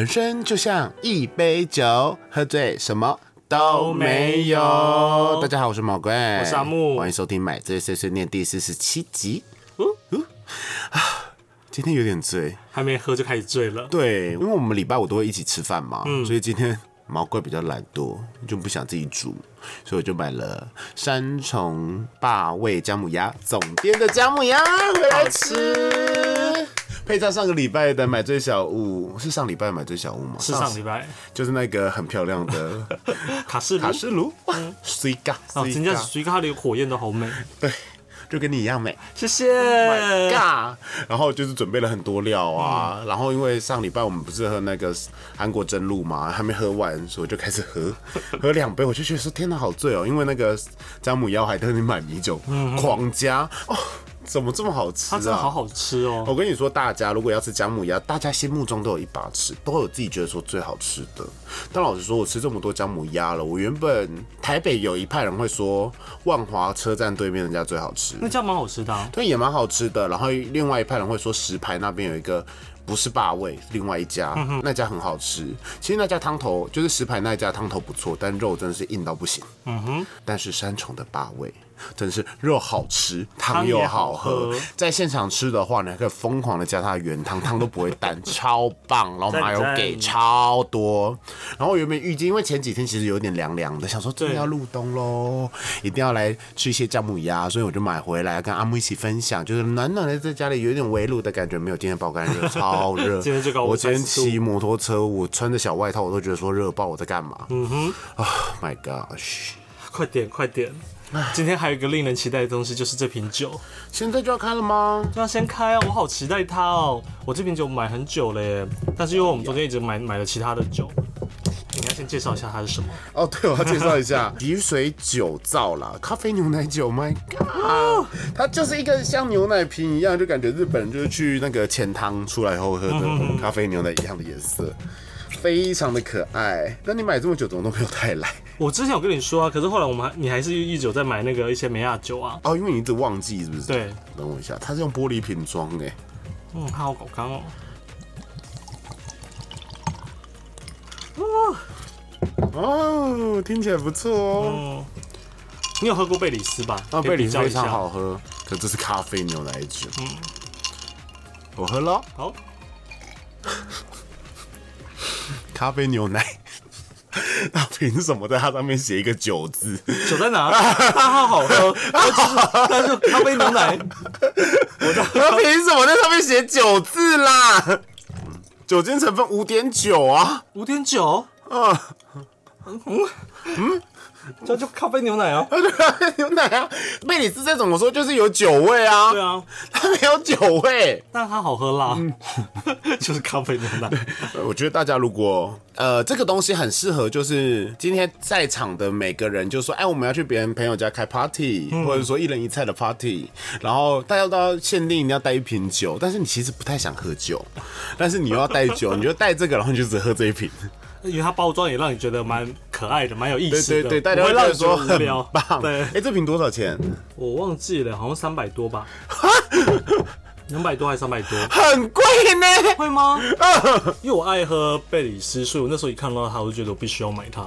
人生就像一杯酒，喝醉什么都没有。大家好，我是毛怪，我是阿木欢迎收听《买醉碎碎念》第四十七集。嗯嗯啊，今天有点醉，还没喝就开始醉了。对，因为我们礼拜五都会一起吃饭嘛，嗯所以今天毛怪比较懒惰，就不想自己煮，所以我就买了三重霸味姜母鸭总店的姜母鸭回来吃。配上上个礼拜的买醉小屋，是上礼拜买醉小屋吗？是上礼拜。就是那个很漂亮的 卡式炉。卡式炉，哇，水嘎，哦，水嘎真的是，随它的火焰都好美，对，就跟你一样美。谢谢。尬，然后就是准备了很多料啊，然后因为上礼拜我们不是喝那个韩国真露嘛，还没喝完，所以就开始喝，喝两杯，我就觉得说天哪，好醉哦，因为那个姜母鸭我还特地买米酒，狂加。哦，怎么这么好吃啊？它真的好好吃哦。我跟你说，大家如果要吃姜母鸭，大家心目中都有一把尺，都有自己觉得说最好吃的。但老实说，我吃这么多姜母鸭了，我原本台北有一派人会说万华车站对面人家最好吃，那家蛮好吃的啊，对，也蛮好吃的。然后另外一派人会说石牌那边有一个不是霸味，另外一家、那家很好吃。其实那家汤头就是石牌那家汤头不错，但肉真的是硬到不行。嗯哼，但是三重的霸味。真的是肉好吃，汤又好喝。在现场吃的话呢，可以疯狂的加它的原汤，汤都不会淡，超棒。然后麻油给超多。然后我原本预计，因为前几天其实有点凉凉的，想说真的要入冬喽，一定要来吃一些姜母鸭，所以我就买回来跟阿木一起分享，就是暖暖的在家里有点围炉的感觉，没有今天爆干热，超热。今天最高我今天30度骑摩托车，我穿着小外套，我都觉得说热爆，我在干嘛？嗯哼，Oh my gosh！快点快点！今天还有一个令人期待的东西，就是这瓶酒，现在就要开了吗？就要先开啊！我好期待它哦。我这瓶酒买很久了耶，但是因为我们昨天一直买买了其他的酒，你要先介绍一下它是什么？哦，对，我要介绍一下 雨水酒造啦，咖啡牛奶酒，My God，它就是一个像牛奶瓶一样，就感觉日本人就是去那个浅汤出来后喝的咖啡牛奶一样的颜色，非常的可爱。那你买这么久，怎么都没有带来？我之前有跟你说啊，可是后来我们还你还是一直有在买那个一些美亚酒啊。哦，因为你一直忘记是不是？对，等我一下，它是用玻璃瓶装的。嗯，它好搞刚哦。哦，听起来不错哦。嗯，你有喝过贝里斯吧？啊，贝里斯非常好喝，可这是咖啡牛奶酒。嗯，我喝了好，咖啡牛奶。那凭什么在它上面写一个酒字？酒在哪？它好好喝，它就是咖啡牛奶。那凭什么在上面写酒字啦？酒精成分五点九啊！五点九，啊，这就咖啡牛奶啊。咖啡牛奶啊！贝里斯这种我说就是有酒味啊，对啊，它没有酒味。但它好喝啦，就是咖啡牛奶。呃我觉得大家如果呃这个东西很适合，就是今天在场的每个人就说，哎，我们要去别人朋友家开 party，、或者说一人一菜的 party，然后大家都要限定一定要带一瓶酒，但是你其实不太想喝酒，但是你又要带酒，你就带这个，然后你就只喝这一瓶。因为它包装也让你觉得蛮可爱的，蛮有意思的。对对对，大家不会让你说很。棒。对哎，这瓶多少钱？我忘记了，好像三百多吧，两百多还是三百多？很贵呢。会吗？因为我爱喝贝里斯，所以我那时候一看到它，我就觉得我必须要买它。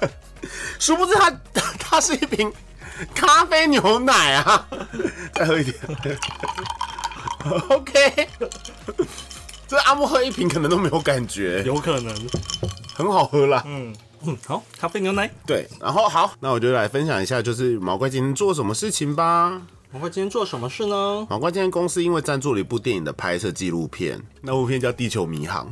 殊不知它 它是一瓶咖啡牛奶啊！再喝一点。OK，这阿木喝一瓶可能都没有感觉，有可能。很好喝啦。嗯嗯，好，咖啡牛奶。对，然后好，那我就来分享一下，就是毛怪今天做什么事情吧。毛怪今天做什么事呢？毛怪今天公司因为赞助了一部电影的拍摄纪录片，那部片叫《地球迷航》。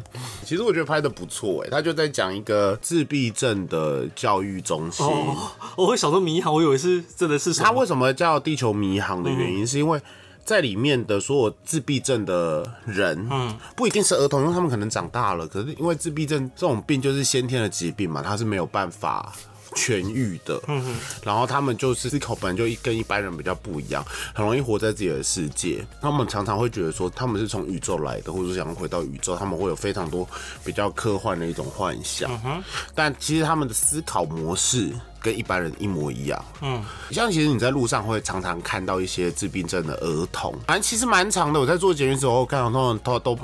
其实我觉得拍的不错哎，他就在讲一个自闭症的教育中心。哦，我会想说迷航，我以为是真的是什么？他为什么叫地球迷航的原因，是因为在里面的所有自闭症的人，嗯，不一定是儿童，因为他们可能长大了。可是因为自闭症这种病就是先天的疾病嘛，他是没有办法痊愈的。嗯然后他们就是思考本来就一跟一般人比较不一样，很容易活在自己的世界。他们常常会觉得说他们是从宇宙来的，或者是想要回到宇宙，他们会有非常多比较科幻的一种幻想。嗯但其实他们的思考模式跟一般人一模一样。嗯，像其实你在路上会常常看到一些自闭症的儿童，反正其实蛮长的。我在做节目时候看到他们都都，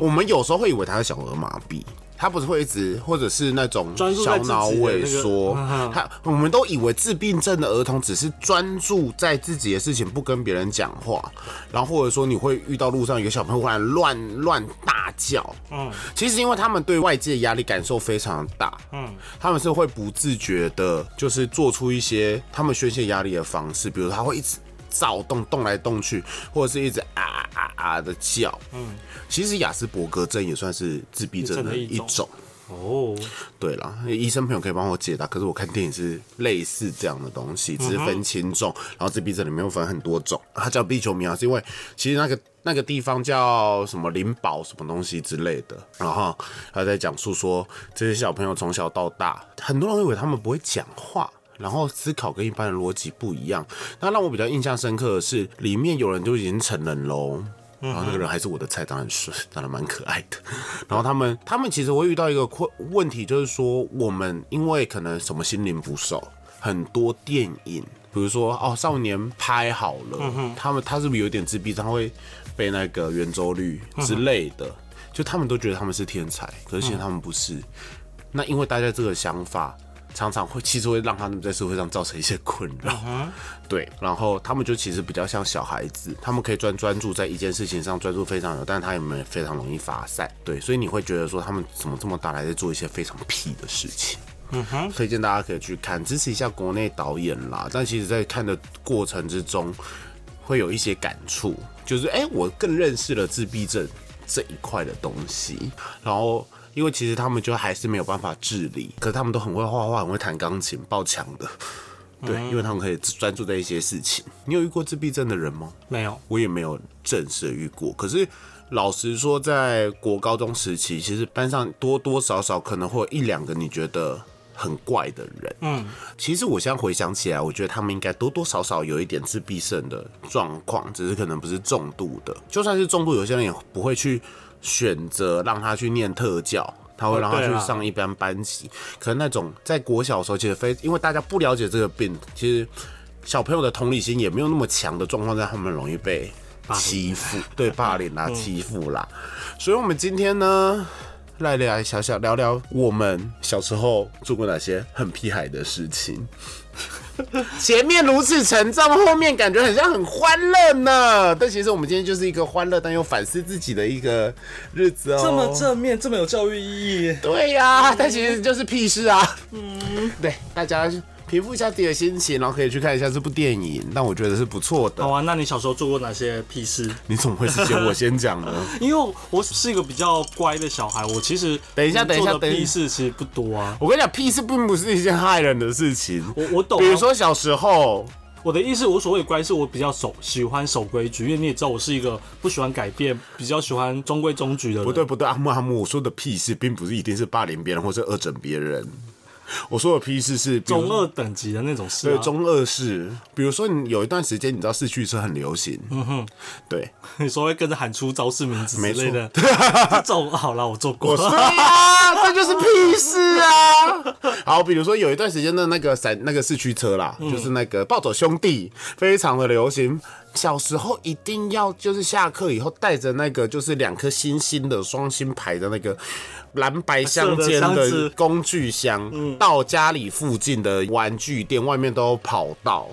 我们有时候会以为他是小儿麻痹。他不是会一直，或者是那种小脑萎缩，他我们都以为自闭症的儿童只是专注在自己的事情，不跟别人讲话，然后或者说你会遇到路上有个小朋友忽然乱乱大叫，嗯，其实因为他们对外界压力感受非常大，嗯，他们是会不自觉的，就是做出一些他们宣泄压力的方式，比如他会一直。躁动，动来动去，或者是一直啊啊啊的叫。嗯，其实雅斯伯格症也算是自闭症的一种。哦，对了，医生朋友可以帮我解答。可是我看电影是类似这样的东西，只是分轻重。然后自闭症里面又分很多种。它叫地球迷啊，是因为其实那个那个地方叫什么灵宝什么东西之类的。然后他在讲述说，这些小朋友从小到大，很多人以为他们不会讲话。然后思考跟一般的逻辑不一样。那让我比较印象深刻的是，里面有人就已经成人喽，然后那个人还是我的菜，当然是 长得蛮可爱的。然后他们，他们其实会遇到一个困问题，就是说我们因为可能什么心灵不受，很多电影，比如说哦少年拍好了，他们他是不是有点自闭，他会被那个圆周率之类的，就他们都觉得他们是天才，可是其实他们不是。那因为大家这个想法。常常会其实会让他们在社会上造成一些困扰，对，然后他们就其实比较像小孩子，他们可以专专注在一件事情上专注非常有，但是他们也非常容易发散，对，所以你会觉得说他们怎么这么大还在做一些非常屁的事情，嗯哼，推荐大家可以去看，支持一下国内导演啦。但其实，在看的过程之中，会有一些感触，就是哎，我更认识了自闭症这一块的东西，然后。因为其实他们就还是没有办法治理，可是他们都很会画画，很会弹钢琴、爆强的。对，因为他们可以专注在一些事情。你有遇过自闭症的人吗？没有，我也没有正式遇过。可是老实说，在国高中时期，其实班上多多少少可能会有一两个你觉得很怪的人。嗯，其实我现在回想起来，我觉得他们应该多多少少有一点自闭症的状况，只是可能不是重度的。就算是重度，有些人也不会去。选择让他去念特教，他会让他去上一般班级。可能那种在国小的时候，其实非因为大家不了解这个病，其实小朋友的同理心也没有那么强的状况，在他们容易被欺负，对霸凌啦、欺负啦。所以，我们今天呢，来聊小小聊聊我们小时候做过哪些很屁孩的事情。前面如此沉重，后面感觉很像很欢乐呢。但其实我们今天就是一个欢乐但又反思自己的一个日子哦。这么正面，这么有教育意义。对呀，但其实就是屁事啊。嗯，对，大家。平复一下自己的心情，然后可以去看一下这部电影，但我觉得是不错的。好啊，那你小时候做过哪些屁事？你怎么会是先我先讲呢？因为我是一个比较乖的小孩，我其实等一下，等一下等，屁事其实不多啊。我跟你讲，屁事并不是一件害人的事情。我我懂。比如说小时候，我的意思，我所谓乖，是我比较守喜欢守规矩，因为你也知道，我是一个不喜欢改变、比较喜欢中规中矩的人。不对不对，阿木阿木，我说的屁事，并不是一定是霸凌别人或者恶整别人。我说的批示是中二等级的那种事，对中二式。比如说，你有一段时间，你知道四驱车很流行，嗯哼，对，你说会跟着喊出招式名字之类的，这种好了，我做过，对啊，这就是屁事啊。好，比如说有一段时间的那个闪那个四驱车啦，就是那个暴走兄弟，非常的流行。小时候一定要就是下课以后带着那个就是两颗星星的双星牌的那个。蓝白相间的工具箱，到家里附近的玩具店外面都有跑道，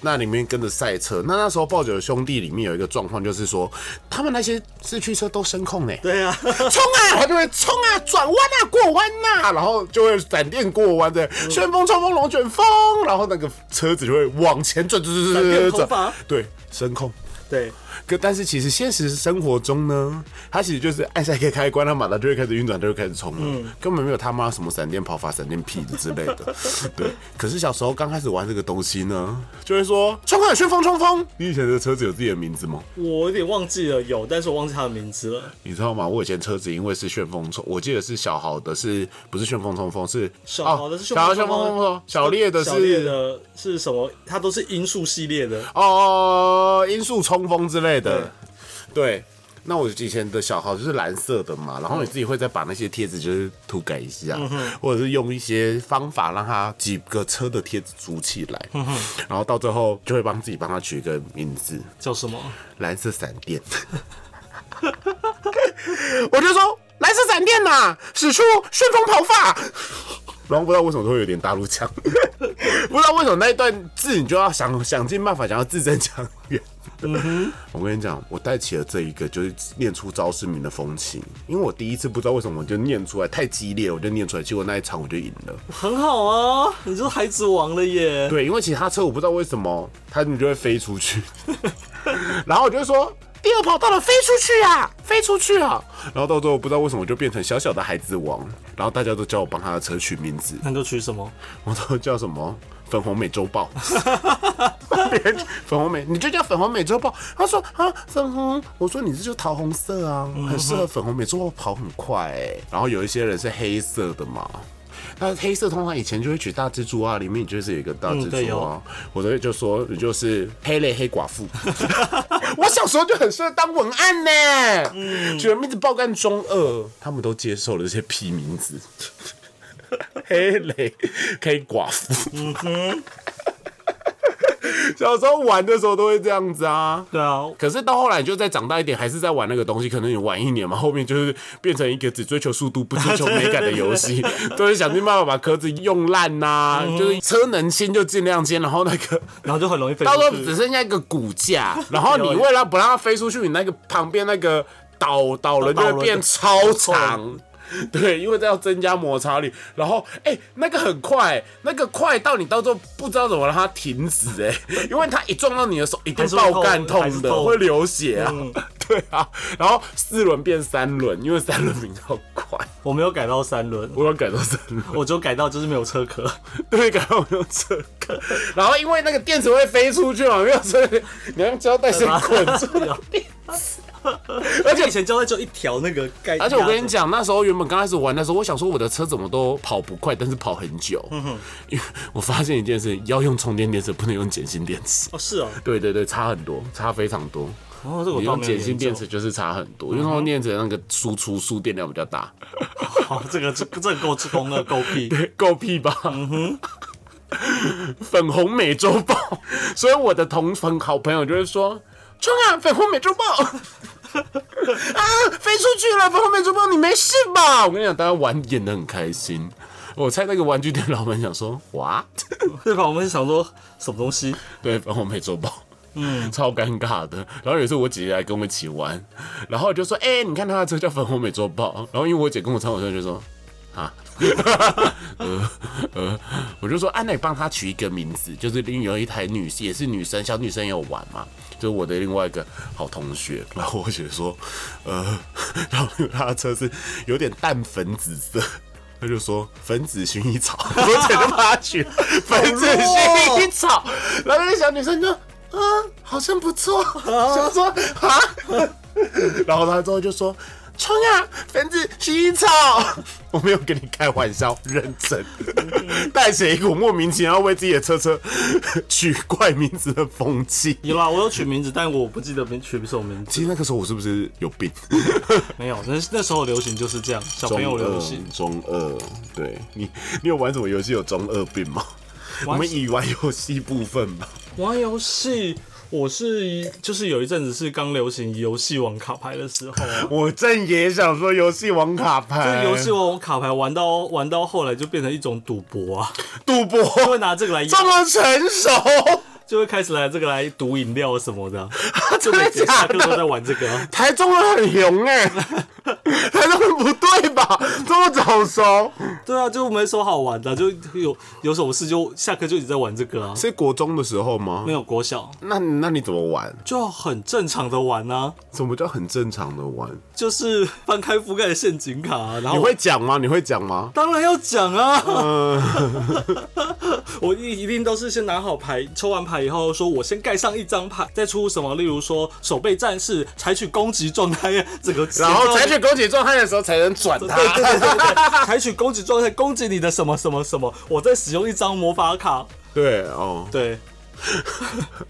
那里面跟着赛车。那那时候暴走的兄弟里面有一个状况，就是说他们那些四驱车都声控呢。对啊，冲啊，他就会冲啊，转弯啊，过弯呐，然后就会闪电过弯的旋风冲锋龙卷风，然后那个车子就会往前转转转转转。转，对，声控，对。可但是其实现实生活中呢，它其实就是按下一个开关，它马达就会开始运转，就会开始冲了，根本没有他妈什么闪电跑法、闪电屁之类的。对，可是小时候刚开始玩这个东西呢，就会说冲啊，旋风冲锋。你以前的车子有自己的名字吗？我有点忘记了，有，但是我忘记它的名字了。你知道吗？我以前车子因为是旋风冲，我记得是小豪的，是不是旋风冲锋？是小豪的是小豪旋风冲锋，小烈的是的是什么？它都是音速系列的哦，音速冲锋之类的。对，那我以前的小号就是蓝色的嘛，然后你自己会再把那些贴纸就是涂改一下，或者是用一些方法让它几个车的贴纸组起来，然后到最后就会帮自己帮它取一个名字，叫什么？蓝色闪电。我就说蓝色闪电呐、使出旋风跑法。然后不知道为什么都会有点大陆腔，不知道为什么那一段字你就要想想尽办法想要字正腔圆。我跟你讲，我带起了这一个就是念出招式名的风情，因为我第一次不知道为什么我就念出来太激烈，我就念出来，结果那一场我就赢了。很好啊，你就是孩子王了耶！对，因为其他车我不知道为什么它们就会飞出去，然后我就说第二跑道了，飞出去啊，飞出去啊！然后到最后不知道为什么我就变成小小的孩子王，然后大家都叫我帮他的车取名字，那就取什么？我都叫什么粉红美洲豹，别人粉红美，你就叫粉红美洲豹。他说啊，粉红，我说你这就桃红色啊，很适合粉红美洲豹跑很快哎、然后有一些人是黑色的嘛。那黑色通常以前就会取大蜘蛛啊，里面就是有一个大蜘蛛啊。我都会就说你就是黑类黑寡妇。我小时候就很适合当文案呢，嗯，取了名字爆干中二，他们都接受了这些屁名字。黑雷黑寡妇。小时候玩的时候都会这样子啊。对啊，可是到后来，你就再长大一点，还是在玩那个东西。可能你玩一年嘛，后面就是变成一个只追求速度不追求美感的游戏，都是想尽办法把壳子用烂呐、就是车能掀就尽量掀，然后那个 然后就很容易飞到时候。只剩下一个骨架，然后你为了不让它飞出去，你那个旁边那个导导轮就会变超长。对，因为这要增加摩擦力，然后哎、那个很快，那个快到你到时候不知道怎么让它停止哎、因为它一撞到你的手一定是爆干痛的，会流血啊。嗯 对啊，然后四轮变三轮，因为三轮比较快，我没有改到三轮，我有改到三轮。我就改到就是没有车壳。对，改到没有车壳，然后因为那个电池会飞出去嘛，没有所以你要用胶带先捆住电池。而且以前胶带就一条那个盖，而且我跟你讲，那时候原本刚开始玩的时候，我想说我的车怎么都跑不快，但是跑很久。因为我发现一件事，要用充电电池，不能用碱性电池。哦是哦，对对对，差很多，差非常多。哦这个我用碱性电池就是差很多，因为充电电池那个输出输电量比较大。好，这个这个这个够够那个够屁。够屁吧？粉红美洲豹，所以我的同粉好朋友就会说：“冲啊，粉红美洲豹！啊，飞出去了，粉红美洲豹，你没事吧？”我跟你讲，大家玩演的很开心。我猜那个玩具店老板想说：“what？” 对吧？我们想说什么东西？对，粉红美洲豹。嗯，超尴尬的。然后有一次我姐姐来跟我一起玩，然后我就说：“哎、你看他的车叫粉红美洲豹。”然后因为我姐跟我唱，我就说：“啊，呃呃，我就说，啊，那你帮她取一个名字，就是另有一台女也是女生，小女生也有玩嘛，就是我的另外一个好同学。然后我姐说，呃，然后他的车是有点淡粉紫色。他就说粉紫薰衣草，我姐就帮他取粉紫薰衣草，然后那个小女生就，啊，好像不错，想说啊，然后他之后就说。冲啊！粉子薰衣草，我没有跟你开玩笑，认真，带起一股莫名其妙为自己的车车 取怪名字的风气。有啦，我有取名字，但我不记得名取什么名字。其实那个时候我是不是有病？没有，那那时候流行就是这样，小朋友流行。中二，对你，你有玩什么游戏有中二病吗？我们以玩游戏部分吧。玩游戏，我是就是有一阵子是刚流行游戏王卡牌的时候啊。我正也想说游戏王卡牌，这游戏王卡牌玩到玩到后来就变成一种赌博啊，赌博会拿这个来这么成熟，就会开始来这个来赌饮料什么 的，就每节下课都在玩这个啊。台中人很勇哎、台中人不对吧？这么早熟，对啊，就没什么好玩的，就有有什么事就下课就一直在玩这个啊。是国中的时候吗没？有国小那那你怎么玩？就很正常的玩啊，什么叫很正常的玩？就是翻开覆盖的陷阱卡啊，然后你会讲吗？你会讲吗？当然要讲啊！我一一定都是先拿好牌，抽完牌以后说，我先盖上一张牌，再出什么，例如说守备战士采取攻击状态，这个然后采取攻击状态的时候才能转它。对对对对对，采取攻击状态攻击你的什么什么什么，我再使用一张魔法卡，对哦，对，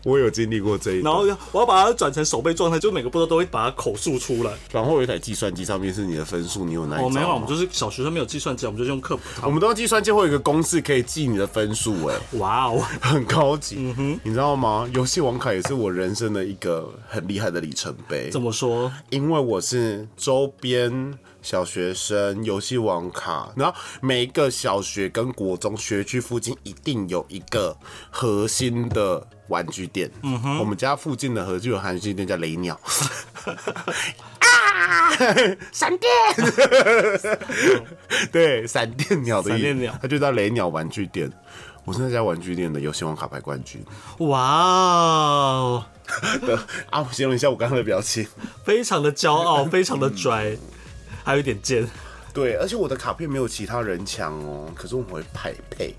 我有经历过这一段。然后要我要把它转成手背状态，就每个步骤都会把它口述出来。然后有一台计算机，上面是你的分数，你有哪一哦，没有，我们就是小学生没有计算机，我们就是用课本。我们都用计算机会有一个公式可以记你的分数，哎，哇哦，很高级。你知道吗？游戏王卡也是我人生的一个很厉害的里程碑。怎么说？因为我是周边小学生游戏网卡，然后每一个小学跟国中学区附近一定有一个核心的玩具店。嗯哼，我们家附近的核心玩具店叫雷鸟。啊！闪电，对，闪电鸟的意闪电鸟它就叫雷鸟玩具店。我是那家玩具店的游戏王卡牌冠军。哇哦，的啊，形容一下我刚刚的表情。非常的骄傲，非常的拽，还有一点贱。对，而且我的卡片没有其他人强哦，可是我们会排配。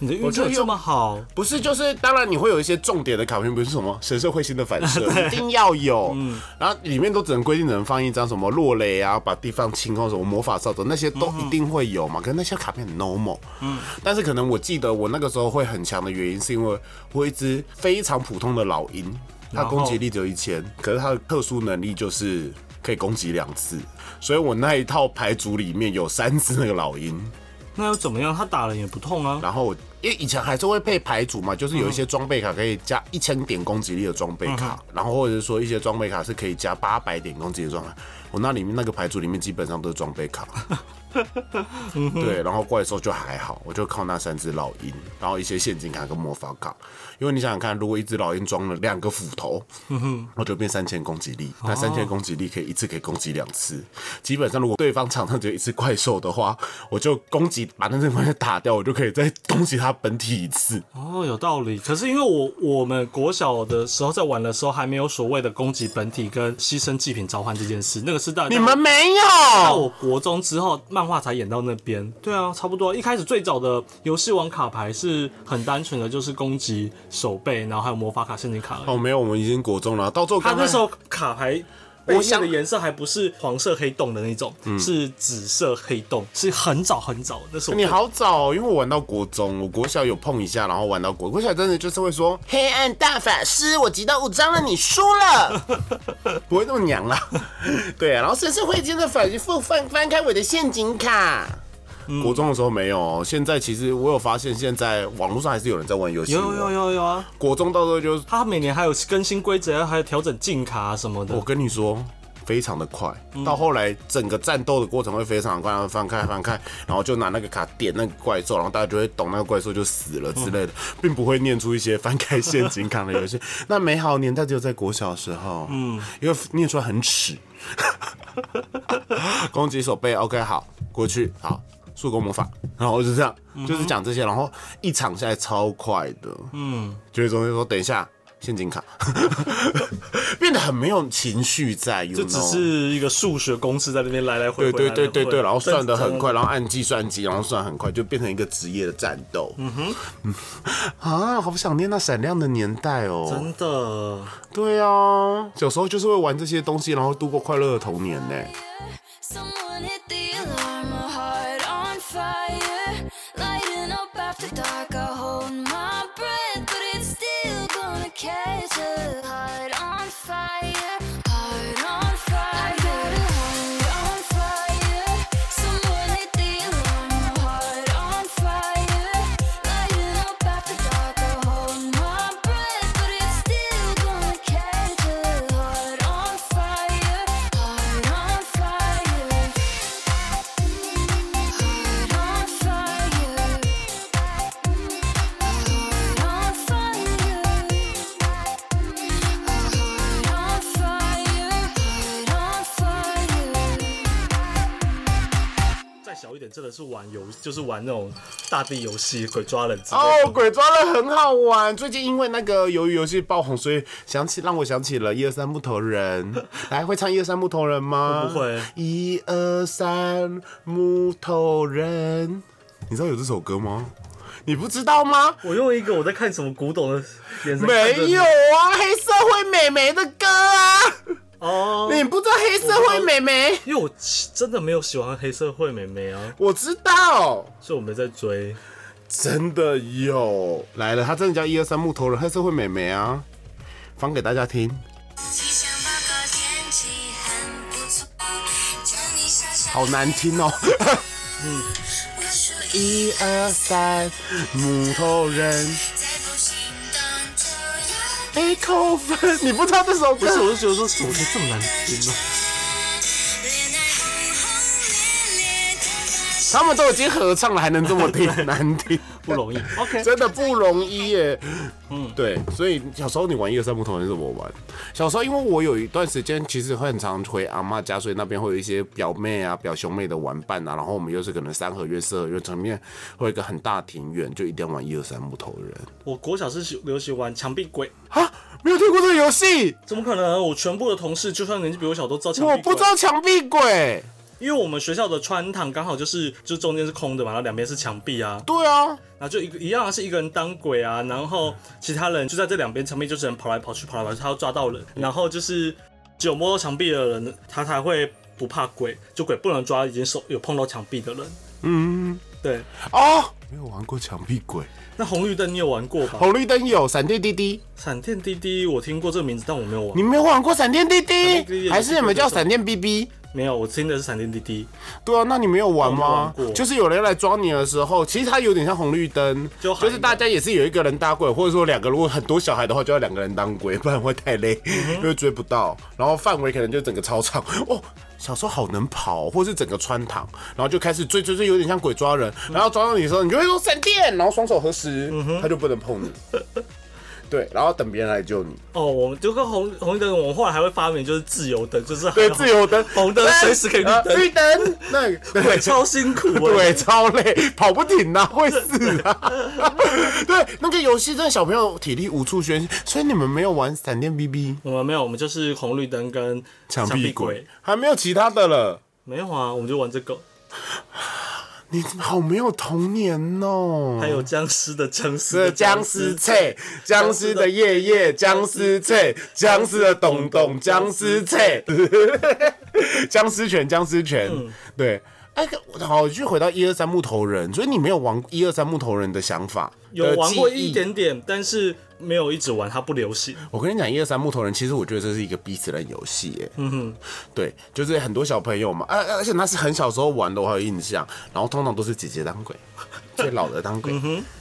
你的运气这么好？不是，就是当然你会有一些重点的卡片，比如说什么神社彗星的反射，一定要有。然后里面都只能规定只能放一张什么落雷啊，把地方清空，什么魔法扫帚那些都一定会有嘛。可是那些卡片很 normal。嗯。但是可能我记得我那个时候会很强的原因，是因为我有一只非常普通的老鹰，它攻击力只有一千，可是它的特殊能力就是可以攻击两次，所以我那一套牌组里面有三只那个老鹰。那又怎么样？他打人也不痛啊。然后我因为以前还是会配牌组嘛，就是有一些装备卡可以加一千点攻击力的装备卡，然后或者是说一些装备卡是可以加八百点攻击的装备。我那里面那个牌组里面基本上都是装备卡。对，然后怪兽就还好，我就靠那三只老鹰，然后一些陷阱卡跟魔法卡。因为你想想看，如果一只老鹰装了两个斧头，我就变三千攻击力。那三千攻击力可以一次可以攻击两次。基本上，如果对方场上只有一只怪兽的话，我就攻击把那只怪兽打掉，我就可以再攻击它本体一次。哦，有道理。可是因为我我们国小的时候在玩的时候，还没有所谓的攻击本体跟牺牲祭品召唤这件事，那个是到你们没有到？我国中之后，漫画才演到那边。对啊，差不多。一开始最早的游戏王卡牌是很单纯的，就是攻击手背，然后还有魔法卡、陷阱卡。哦，没有，我们已经国中了。到最后，他那时候卡牌。背面想的颜色还不是黄色黑洞的那种，是紫色黑洞，是很早很早。那时候你好早哦，因为我玩到国中，我国小有碰一下，然后玩到国国小真的就是会说黑暗大法师，我集到五张了，你输了，不会那么娘啦。对啊，然后神社会真的反复翻翻开我的陷阱卡。国中的时候没有哦，现在其实我有发现，现在网络上还是有人在玩游戏。有有有有啊，国中到时候就，他每年还有更新规则，还有调整禁卡啊什么的我。跟你说。非常的快，到后来整个战斗的过程会非常快，然后翻开翻开，然后就拿那个卡点那个怪兽，然后大家就会懂那个怪兽就死了之类的，并不会念出一些翻开陷阱卡的游戏。那美好年代只有在国小的时候，嗯，因为念出来很耻。攻击手背，OK，好，过去，好，速攻魔法，然后就这样，就是讲这些，然后一场下来超快的，嗯，就会中间说等一下。陷阱卡 变得很没有情绪在，就只是一个数学公式在那边来来回对回。对对对对，然后算的很快，然后按计算机，然后算很快，就变成一个职业的战斗。嗯哼，啊，好想念那闪亮的年代哦。真的。对啊，小时候就是会玩这些东西，然后度过快乐的童年呢。是玩游，就是玩那种大地游戏、鬼抓人之类的。哦，鬼抓人很好玩。最近因为那个鱿鱼游戏爆红，所以想起让我想起了一二三木头人。来，会唱一二三木头人吗？我不会一二三木头人，你知道有这首歌吗？你不知道吗？我用一个我在看什么古董的眼神没有啊，黑社会美眉的歌啊！哦，你不知道黑社会美眉？因为我真的没有喜欢黑社会美眉啊，我知道，所以我没在追。真的有来了，他真的叫一二三木头人，黑社会妹妹啊，放给大家听。好难听哦。我说 一二三，木头人就要被扣分。你不知道这首歌？不是，我就觉得说怎么可以这么难听呢？恋他们都已经合唱了，还能这么听 难听，不容易。OK，真的不容易耶。嗯，对，所以小时候你玩一二三木头人是怎么玩？小时候因为我有一段时间其实会很常回阿妈家，所以那边会有一些表妹啊、表兄妹的玩伴啊，然后我们又是可能三合院、四合院，前面会有一个很大庭院，就一定要玩一二三木头人我国小是喜流行玩墙壁鬼，啊！没有听过这个游戏，怎么可能？我全部的同事，就算年纪比我小，都知道墙壁鬼。我不知道墙壁鬼。因为我们学校的穿堂刚好就是，就中间是空的嘛，然后两边是墙壁啊，对啊，然后就一个一样是一个人当鬼啊，然后其他人就在这两边墙壁就只能跑来跑去，跑来跑去，他要抓到人，然后就是只有摸到墙壁的人，他才会不怕鬼，就鬼不能抓已经手有碰到墙壁的人。嗯，对，哦，没有玩过墙壁鬼。那红绿灯你有玩过吧？红绿灯有，闪电滴滴，闪电滴滴我听过这个名字，但我没有玩你。没有玩过闪电滴滴滴滴，还是你们叫闪电 BB？没有，我听的是闪电滴滴，对啊，那你没有玩吗？玩？就是有人来抓你的时候，其实它有点像红绿灯，就就是大家也是有一个人搭鬼，或者说两个，如果很多小孩的话，就要两个人当鬼，不然会太累，嗯因为追不到，然后范围可能就整个操场。哦。小时候好能跑，或是整个穿堂，然后就开始追追追，有点像鬼抓人。然后抓到你的时候，你就会说闪电，然后双手合十，嗯他就不能碰你。对，然后等别人来救你。哦，我们就跟红红绿灯，我们后来还会发明就是自由灯，就是对，自由灯，红灯随时可以绿啊灯绿灯，那个 对，对超辛苦哎。对，超累，跑不停啊，会死啊。对，那个游戏真的小朋友体力无处宣泄，所以你们没有玩闪电 BB、我们没有，我们就是红绿灯跟墙壁壁鬼，还没有其他的了。没有啊，我们就玩这个。你好没有童年哦。还有僵尸的僵尸的僵尸。菜，僵尸的夜夜，僵尸菜，僵尸的咚咚，僵尸菜，僵尸拳，僵尸拳，对。哎，好，就回到一二三木头人，所以你没有玩一二三木头人的想法，有玩过一点点，但是没有一直玩，它不流行。我跟你讲，一二三木头人，其实我觉得这是一个逼死人游戏，耶。嗯哼，对，就是很多小朋友嘛，而、而且那是很小时候玩的，我还有印象。然后通常都是姐姐当鬼，最老的当鬼，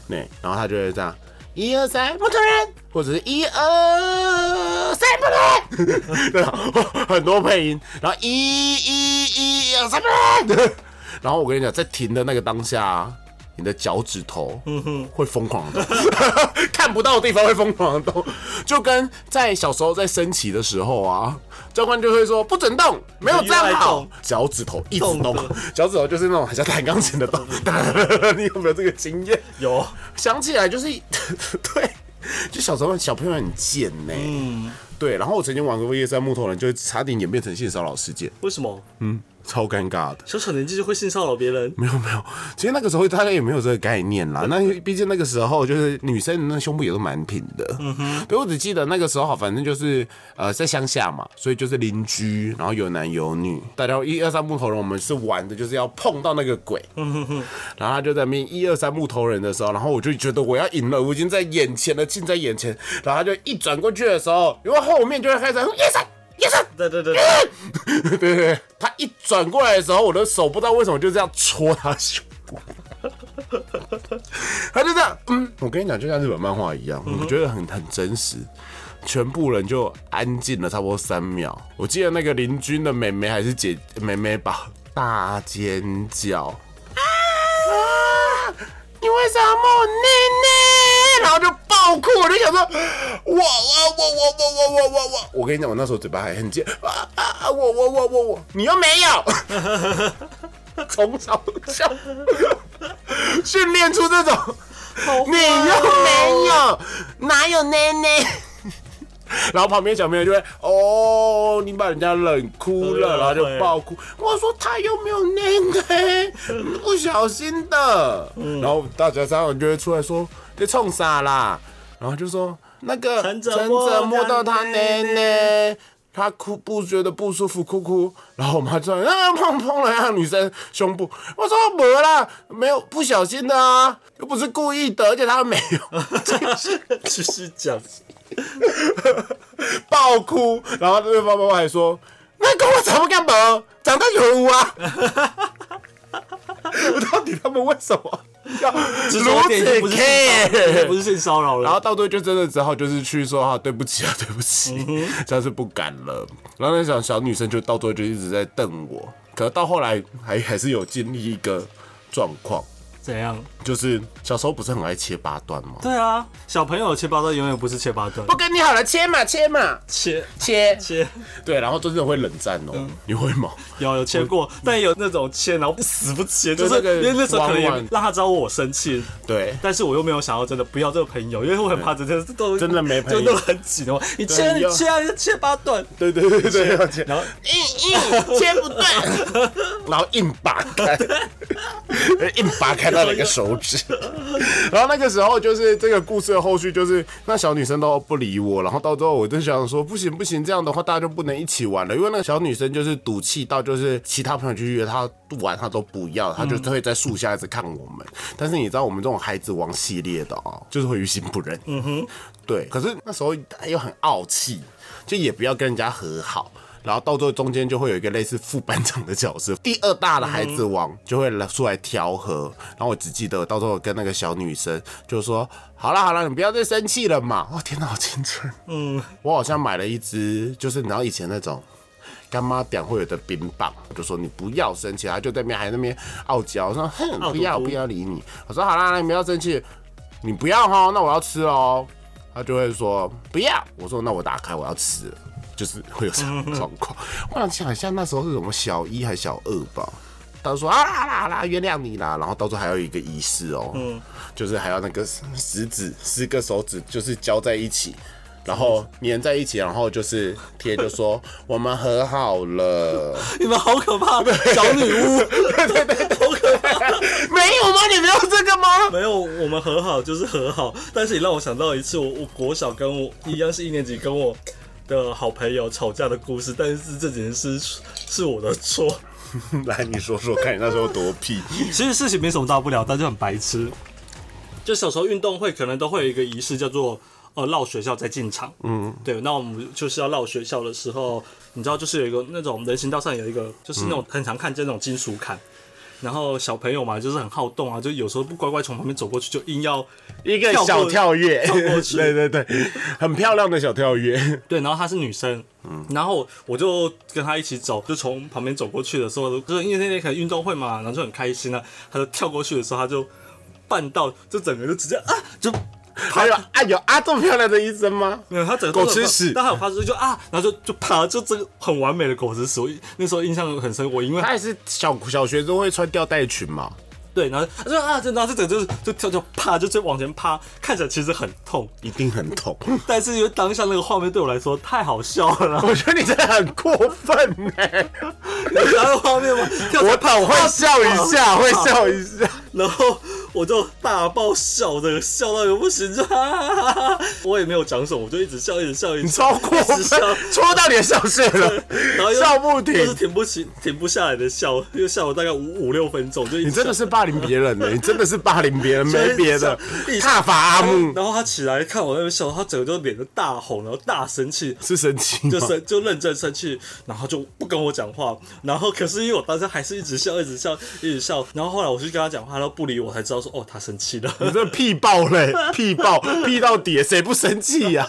对，然后他就会这样，一二三木头人，或者是一二三木头人，对啊，很多配音，然后一一一二三木头人，然后我跟你讲，在停的那个当下啊。你的脚趾头，会疯狂的。动，看不到的地方会疯狂的动，就跟在小时候在升旗的时候啊，教官就会说不准动，没有站好。动，脚趾头一直动。脚趾头就是那种很像弹钢琴的动，你有没有这个经验？有，想起来就是，对，就小时候小朋友很贱呢、嗯，对，然后我曾经玩过夜山木头人，就差点演变成性骚扰事件，为什么？嗯，超尴尬的。小小年纪就会性骚扰别人？没有没有，其实那个时候大家也没有这个概念啦。那毕竟那个时候就是女生那胸部也都蛮平的。嗯哼，对我只记得那个时候，反正就是呃在乡下嘛，所以就是邻居，然后有男有女，大家一二三木头人，我们是玩的就是要碰到那个鬼。嗯哼哼，然后他就在面一二三木头人的时候，然后我就觉得我要赢了，我已经在眼前了，近在眼前。然后他就一转过去的时候，因为后面就会开始夜山对对对，对对 对，他一转过来的时候，我的手不知道为什么就这样戳他胸部，他就这样，嗯，我跟你讲，就像日本漫画一样，我觉得很很真实。全部人就安静了差不多三秒。我记得那个邻居的妹妹还是姐妹妹吧，大尖叫啊！你为什么摸我内内？然后就爆哭，我就想说，我我我我我我我我我，我跟你讲，我那时候嘴巴还很尖啊啊啊！我我我我我，你又没有，从小就训练出这种，你又没有，哪有奶奶？然后旁边小朋友就会哦，你把人家冷哭了，啊然后就会爆哭。我说他又没有奶奶，不小心的。嗯然后大家家长就会出来说在冲啥啦，然后就说那个陈哲摸到他奶奶。他哭不觉得不舒服，哭哭，然后我妈就啊碰碰了那女生胸部，我说没啦，没有不小心的啊，又不是故意的，而且他没有，只是讲，爆哭，然后对方妈妈还说，那跟我长不干嘛？长得有啊。我到底他们为什么 如种点就不此 care？不是性骚扰了。然后到最后就真的只好就是去说啊，对不起啊，对不起，下次不敢了。然后那小小女生就到最后就一直在瞪我，可是到后来还还是有经历一个状况，怎样？就是小时候不是很爱切八段吗？对啊，小朋友切八段永远不是切八段，不跟你好了，切嘛切嘛。切切，切。对，然后真的会冷战哦，你会吗？有有切过，但也有那种切然后死不切，就是因为那时候可能让他知道我生气，对，但是我又没有想要真的不要这个朋友，因为我很怕这件事都真的没朋友。就弄很紧的话，你切你切啊，你切八段，对对对对，然后硬硬切不断，然后硬拔开，硬拔开他的一个手指。然后那个时候就是这个故事的后续，就是那小女生都不理我，然后到最后我就想说，不行不行，这样的话大家就不能一起玩了，因为那个小女生就是赌气到就是其他朋友去约她玩，她都不要，她就会在树下一直看我们。但是你知道我们这种孩子王系列的哦，就是会于心不忍。嗯哼，对。可是那时候又很傲气，就也不要跟人家和好。然后到最后中间就会有一个类似副班长的角色，第二大的孩子王就会来出来调和。然后我只记得到最后跟那个小女生就说：“好了好了，你不要再生气了嘛。”哇，天哪，好青春！嗯，我好像买了一支，就是你知道以前那种。干妈点会有的冰棒，我就说你不要生气，他就在那边还在那边傲娇，我说哼不要不要理你，我说好啦，你不要生气，你不要哈，那我要吃哦，他就会说不要，我说那我打开我要吃了，就是会有这种状况。我想想一下那时候是什么小一还小二吧，他就说啊啦啦啦原谅你啦，然后到时候还有一个仪式哦，嗯就是还要那个食指四个手指就是交在一起。然后粘在一起，然后就是贴，就说 我们和好了。你们好可怕，小女巫，对对好可怕。没有吗？你没有这个吗？没有，我们和好就是和好，但是你让我想到一次我，我国小跟我一样是一年级，跟我的好朋友吵架的故事，但是这件事是我的错。来，你说说看，你那时候多屁？其实事情没什么大不了，但就很白痴。就小时候运动会可能都会有一个仪式，叫做呃绕学校再进场。嗯，对。那我们就是要绕学校的时候，你知道，就是有一个那种人行道上有一个，就是那种很常看见那种金属坎。然后小朋友嘛，就是很好动啊，就有时候不乖乖从旁边走过去，就硬要一个小跳跃，跳过去。对对对，很漂亮的小跳跃。对，然后她是女生，然后我就跟她一起走，就从旁边走过去的时候，就是因为那天可能运动会嘛，然后就很开心啊，她就跳过去的时候，她就绊到，就整个就直接啊，就还有啊，有啊这么漂亮的医生吗？没有，他整个狗吃屎但他有发出就啊，然后就就啪，就这个很完美的狗吃屎，我那时候印象很深，我因为他也是小小学都会穿吊带裙嘛。对，然后她就啊，就然后就整个就是就跳就啪，就就往前趴，看起来其实很痛，一定很痛，但是因为当下那个画面对我来说太好笑了，我觉得你真的很过分呢。你知道那个画面吗？跳我起来啪，我会笑一下，会笑一下。然后我就大爆笑的，笑到有不行，就 哈哈哈哈哈。我也没有讲什么，我就一直笑，一直笑，一直你笑超过笑，，戳到你的笑穴了，然后又笑不停就是停。不起、停不下来的笑，又笑了大概五五六分钟，就你真的是霸凌别人呢，你真的是霸凌别人，没别的。踏伐阿木然后他起来看我那边笑，他整个就脸都大红，然后大生气，是生气？就是就认真生气，然后就不跟我讲话。然后可是因为我当时还是一直笑，一直笑，一直笑。然后后来我去跟他讲话，他都不理我，才知道说哦，他生气了。你这屁爆嘞，屁爆，屁到底，谁不生气呀？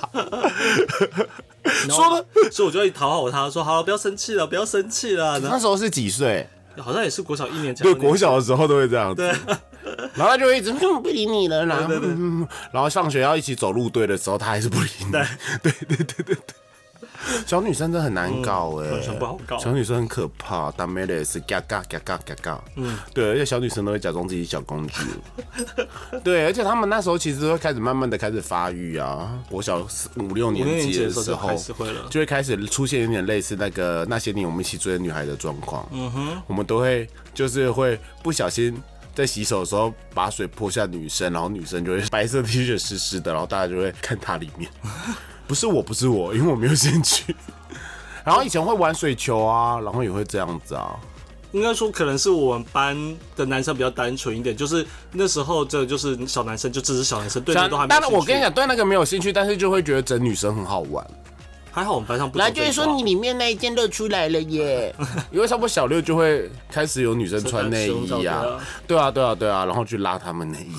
说的所以我就会讨好他，说好了，不要生气了，不要生气了。那时候是几岁？好像也是国小一年级，对，国小的时候都会这样子。对，然后他就会一直嗯不理你了啦。对对对嗯然后上学要一起走路队的时候，他还是不理你。对对对对对对。小女生真的很难搞哎、嗯小女生不好搞小女生很可怕，打妹的是嘎嘎嘎嘎嘎嘎。嗯，对，而且小女生都会假装自己小公主。对，而且他们那时候其实会开始慢慢的开始发育啊。我小五六年年级级的时候。就会开始出现有点类似那个那些年我们一起追的女孩的状况。嗯哼，我们都会就是会不小心在洗手的时候把水泼下女生，然后女生就会白色 T 恤湿湿的，然后大家就会看她里面。不是我，不是我，因为我没有兴趣。然后以前会玩水球啊，然后也会这样子啊。应该说可能是我们班的男生比较单纯一点，就是那时候这就是小男生，就只是小男生，对那个都还没有兴趣。当然我跟你讲，对那个没有兴趣，但是就会觉得整女生很好玩。还好我们班上不。然后就会说你里面那一件露出来了耶，因为差不多小六就会开始有女生穿内衣啊，对啊对啊对啊，然后去拉他们内衣，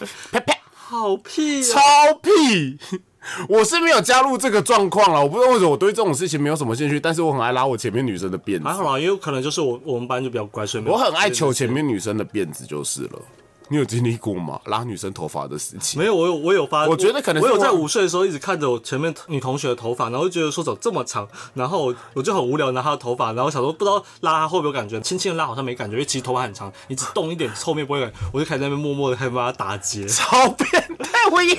啪啪，好屁、超屁。我是没有加入这个状况了，我不知道为什么我对这种事情没有什么兴趣，但是我很爱拉我前面女生的辫子，还好啦，也有可能就是我我们班就比较乖，所以我很爱求前面女生的辫子就是了。你有经历过吗？拉女生头发的事情？没有，我有我有发，我觉得可能我我有在午睡的时候一直看着我前面女同学的头发，然后就觉得说怎么这么长，然后我就很无聊拿她的头发，然后我想说不知道拉她会不会有感觉，轻轻的拉好像没感觉，因为其实头发很长，你只动一点后面不会感觉，我就开始在那边默默的开始帮她打结，超变态，我也有。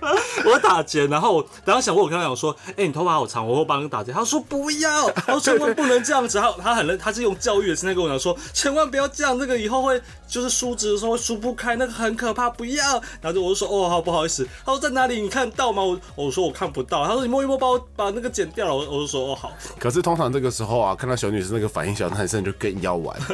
我打结，然后然后想问我跟他讲说，哎、你头发好长，我会帮你打结，他说不要，他说千万不能这样子，他他很认，他是用教育的心态跟我讲说，千万不要这样，那个以后会就是梳直的时候会梳不开，那个很可怕，不要。然后就我就说哦好不好意思，他说在哪里你看到吗？我我说我看不到，他说你摸一摸帮我把那个剪掉了，我我就说哦好，可是通常这个时候啊，看到小女生那个反应，小男生就更要玩。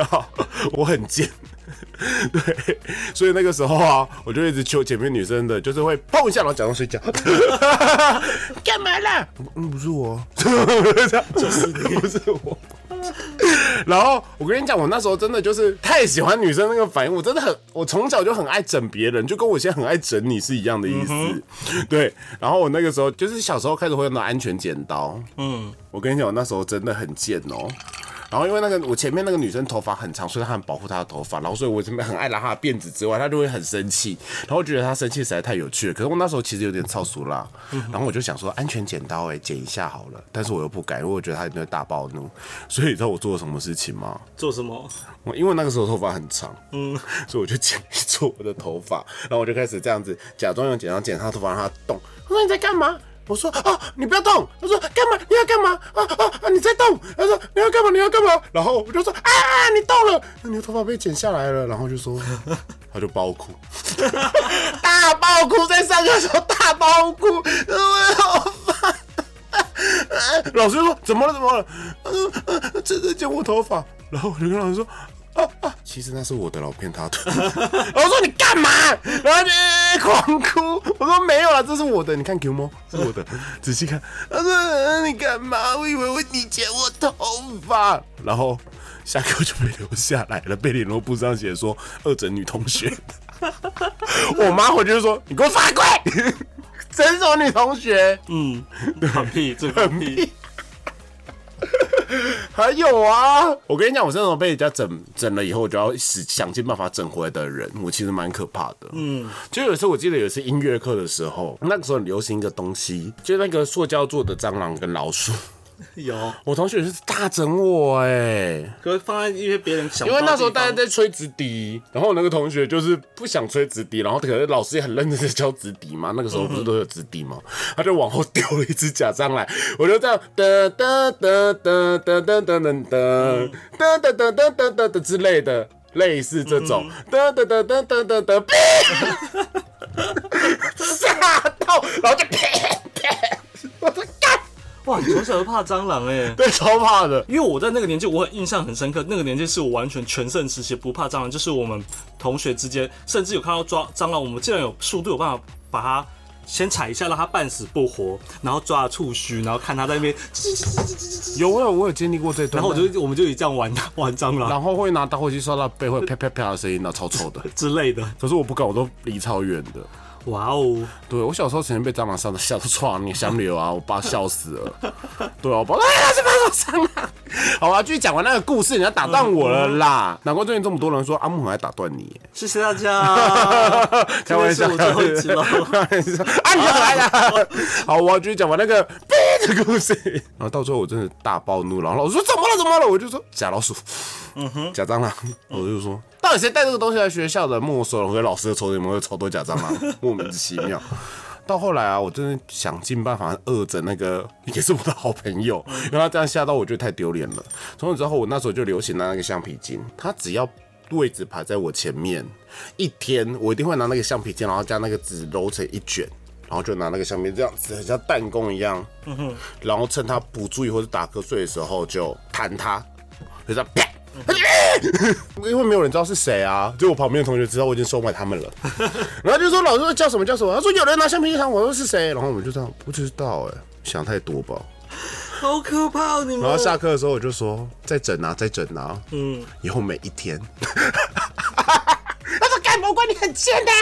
好我很贱，对，所以那个时候啊，我就一直求前面女生的，就是会碰一下，然后假装睡觉。干嘛啦？嗯，不是我，就是你，不是我。然后我跟你讲，我那时候真的就是太喜欢女生那个反应，我真的很，我从小就很爱整别人，就跟我现在很爱整你是一样的意思。对，然后我那个时候就是小时候开始会用到安全剪刀，嗯，我跟你讲，我那时候真的很贱哦。然后因为那个我前面那个女生头发很长，所以她很保护她的头发，然后所以我这边很爱拉她的辫子之外，她就会很生气，然后我觉得她生气实在太有趣了。可是我那时候其实有点超俗啦，然后我就想说安全剪刀哎、剪一下好了，但是我又不敢，因为我觉得她一定会大暴怒。所以你知道我做了什么事情吗？做什么？我因为那个时候头发很长，嗯，所以我就剪一撮我的头发，然后我就开始这样子假装用剪刀剪她头发，让她动。我说你在干嘛？我说啊，你不要动。他说干嘛？你要干嘛？啊啊啊！你在动。他说你要干嘛？你要干嘛？然后我就说啊，你动了，你的头发被剪下来了。然后就说，他就爆哭，大爆哭，在上课的时候大爆哭，我好烦。老师就说怎么了？怎么了？嗯嗯，这在剪我头发。然后我就跟老师说。啊啊！其实那是我的，我骗他的。我说你干嘛？然后就、呃狂哭。我说没有啦，这是我的，你看 Q 猫是我的，仔细看。他说、呃你干嘛？我以为会你剪我头发。然后下课就被留下来了，被联络簿上写说二整女同学。我妈回去就说你给我罚跪，整什么女同学？嗯，很屁，这个很屁。还有啊，我跟你讲，我这种被人家整整了以后，我就要使想尽办法整回来的人，我其实蛮可怕的。嗯，就有一次我记得有一次音乐课的时候，那个时候很流行一个东西，就那个塑胶做的蟑螂跟老鼠。有，我同学是大整我哎、可是放在一些别人想因为那时候大家在吹直笛，然后我那个同学就是不想吹直笛，然后可是老师也很认真的教直笛嘛，那个时候不是都有直笛嘛？他就往后丢了一只假上来，我就这样哒哒哒哒哒哒哒哒哒哒哒哒哒哒哒之类的，类似这种哒哒哒哒哒哒哒，吓到，然后就啪啪，我说干，哇，你从小就怕蟑螂哎、对，超怕的。因为我在那个年纪，我很印象很深刻。那个年纪是我完全全盛时期，不怕蟑螂，就是我们同学之间，甚至有看到抓蟑螂，我们竟然有速度有办法把它先踩一下，让它半死不活，然后抓触须，然后看它在那边，有我有我有经历过这段，然后我就我们就以这样玩玩蟑螂然后会拿打火机刷到背，会啪啪啪的声音，然后超臭的。之类的。可是我不敢，我都离超远的。哇哦，对我小时候曾经被蟑螂吓得吓到撞你想流啊，我爸笑死了。对啊，我爸说哎呀，这把蟑螂。好啊，继续讲完那个故事，你要打断我了啦。难怪最近这么多人说阿木很爱打断你耶，谢谢大家，开玩笑，最后一集了。开玩笑啊，你就很爱打。好，我要继续讲完那个逼的故事。然后到最后我真的大暴怒，然后老师说怎么了怎么了，我就说假老鼠，嗯哼，假蟑螂，我就说到底谁带这个东西来学校的？没收了，我给老师的抽屉里面有超多假蟑螂，莫名其妙。到后来啊，我真的想尽办法恶整那个，也是我的好朋友，因为他这样吓到我，觉得太丢脸了。从此之后，我那时候就流行拿那个橡皮筋，他只要位置排在我前面，一天我一定会拿那个橡皮筋，然后将那个纸揉成一卷，然后就拿那个橡皮这样子，很像弹弓一样，然后趁他不注意或者打瞌睡的时候就弹他，就这样啪。因为没有人知道是谁啊，就我旁边的同学知道我已经收买他们了，然后就说老师叫什么叫什么，他说有人拿橡皮糖，我说是谁，然后我们就这样不知道哎、想太多吧。好可怕哦！你们然后下课的时候我就说再整啊再整啊，嗯，以后每一天。他说干魔关你很贱呢、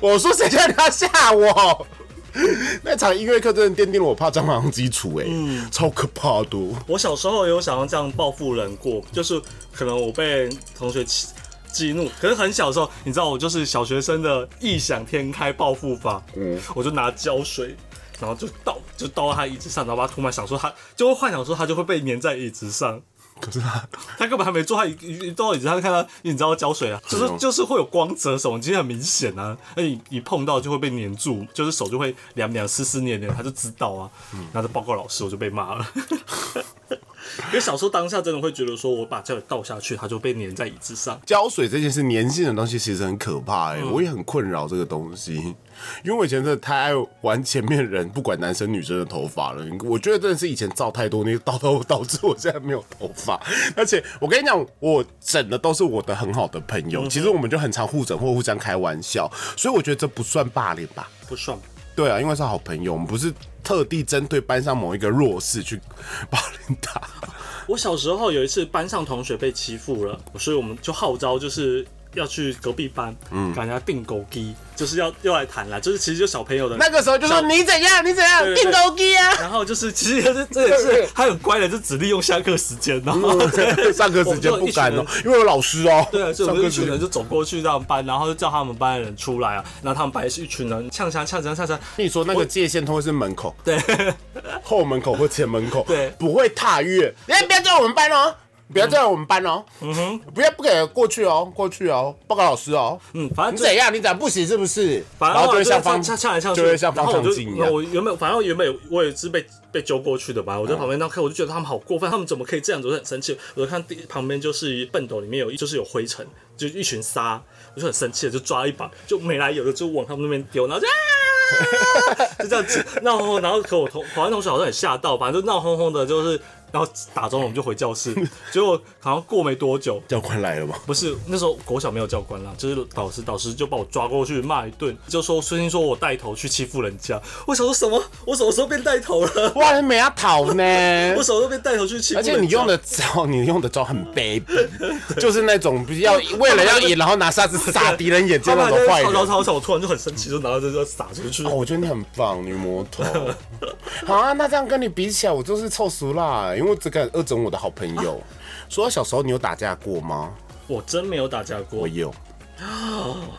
我说谁叫你要吓我？那场音乐课真的奠定了我怕蟑螂的基础哎、超可怕的。我小时候有想要这样报复人过，就是可能我被同学激激怒，可是很小的时候，你知道我就是小学生的异想天开报复法，嗯，我就拿胶水。然后就倒，就倒到他椅子上，然后把他涂满，想说他就会幻想说他就会被粘在椅子上。可是他 他根本还没做，他一一倒到椅子上，看到你知道胶水啊，就是嗯就是会有光泽手，其实很明显啊。那你一碰到就会被粘住，就是手就会凉凉湿湿黏黏，他就知道啊。然后就报告老师，我就被骂了。因为小时候当下真的会觉得说，我把胶水倒下去，它就被粘在椅子上。胶水这件事粘性的东西其实很可怕哎、我也很困扰这个东西，因为我以前真的太爱玩前面人不管男生女生的头发了。我觉得真的是以前造太多那个导导导致我现在没有头发，而且我跟你讲，我整的都是我的很好的朋友，其实我们就很常互整或互相开玩笑，所以我觉得这不算霸凌吧。不爽，对啊，因为是好朋友，我们不是特地针对班上某一个弱势去霸凌他。我小时候有一次班上同学被欺负了，所以我们就号召就是要去隔壁班，嗯，给人家订狗机，就是要要来谈啦，就是其实就小朋友的那个时候就说你怎样，你怎样，对对对。定狗机啊。然后就是，其实这这也是他很乖的，就只利用下课时间，然后 上课时间不敢哦，因为有老师哦。对啊，所以我们一群人就走过去让班，然后就叫他们班的人出来啊，然后他们班也是一群人呛呛呛呛呛呛，跟你说那个界限通会是门口，对，后门口或前门口，对。不会踏越。哎，不要叫我们班哦，不要在我们班哦，嗯哼，不要不给过去哦，过去哦，报告老师哦。嗯，反正你怎样？你怎样不行是不是？反正然后就会像呛方呛呛来呛去，就会像方然后我就向镜一样。我原本反正原本我也是被被揪过去的吧，我在旁边那看，我就觉得他们好过分，他们怎么可以这样子？我就很生气。我就看第旁边就是笨斗里面有就是有灰尘，就一群沙，我就很生气的就抓一把，就没来由的就往他们那边丢，然后就。啊，就这样子闹哄哄，然后可我同保安同学好像也吓到，反正就闹哄哄的，就是然后打钟了我们就回教室，结果好像过没多久，教官来了吗？不是那时候国小没有教官啦，就是导师，导师就把我抓过去骂一顿，就说孙兴说我带头去欺负人家。我想说什么？我什么时候变带头了？哇，你没要讨呢 我。什么时候变带头去欺负而？且你用的招，你用的招很卑鄙，就是那种比较为了要赢，然后拿沙子撒敌人眼睛 那种坏人。吵吵吵吵，我突然就很生气，就拿着这个撒出去。哦，我觉得你很棒，女魔头。好啊，那这样跟你比起来，我就是臭俗啦、因为我只敢恶整我的好朋友。说到小时候，你有打架过吗？我真没有打架过我，有。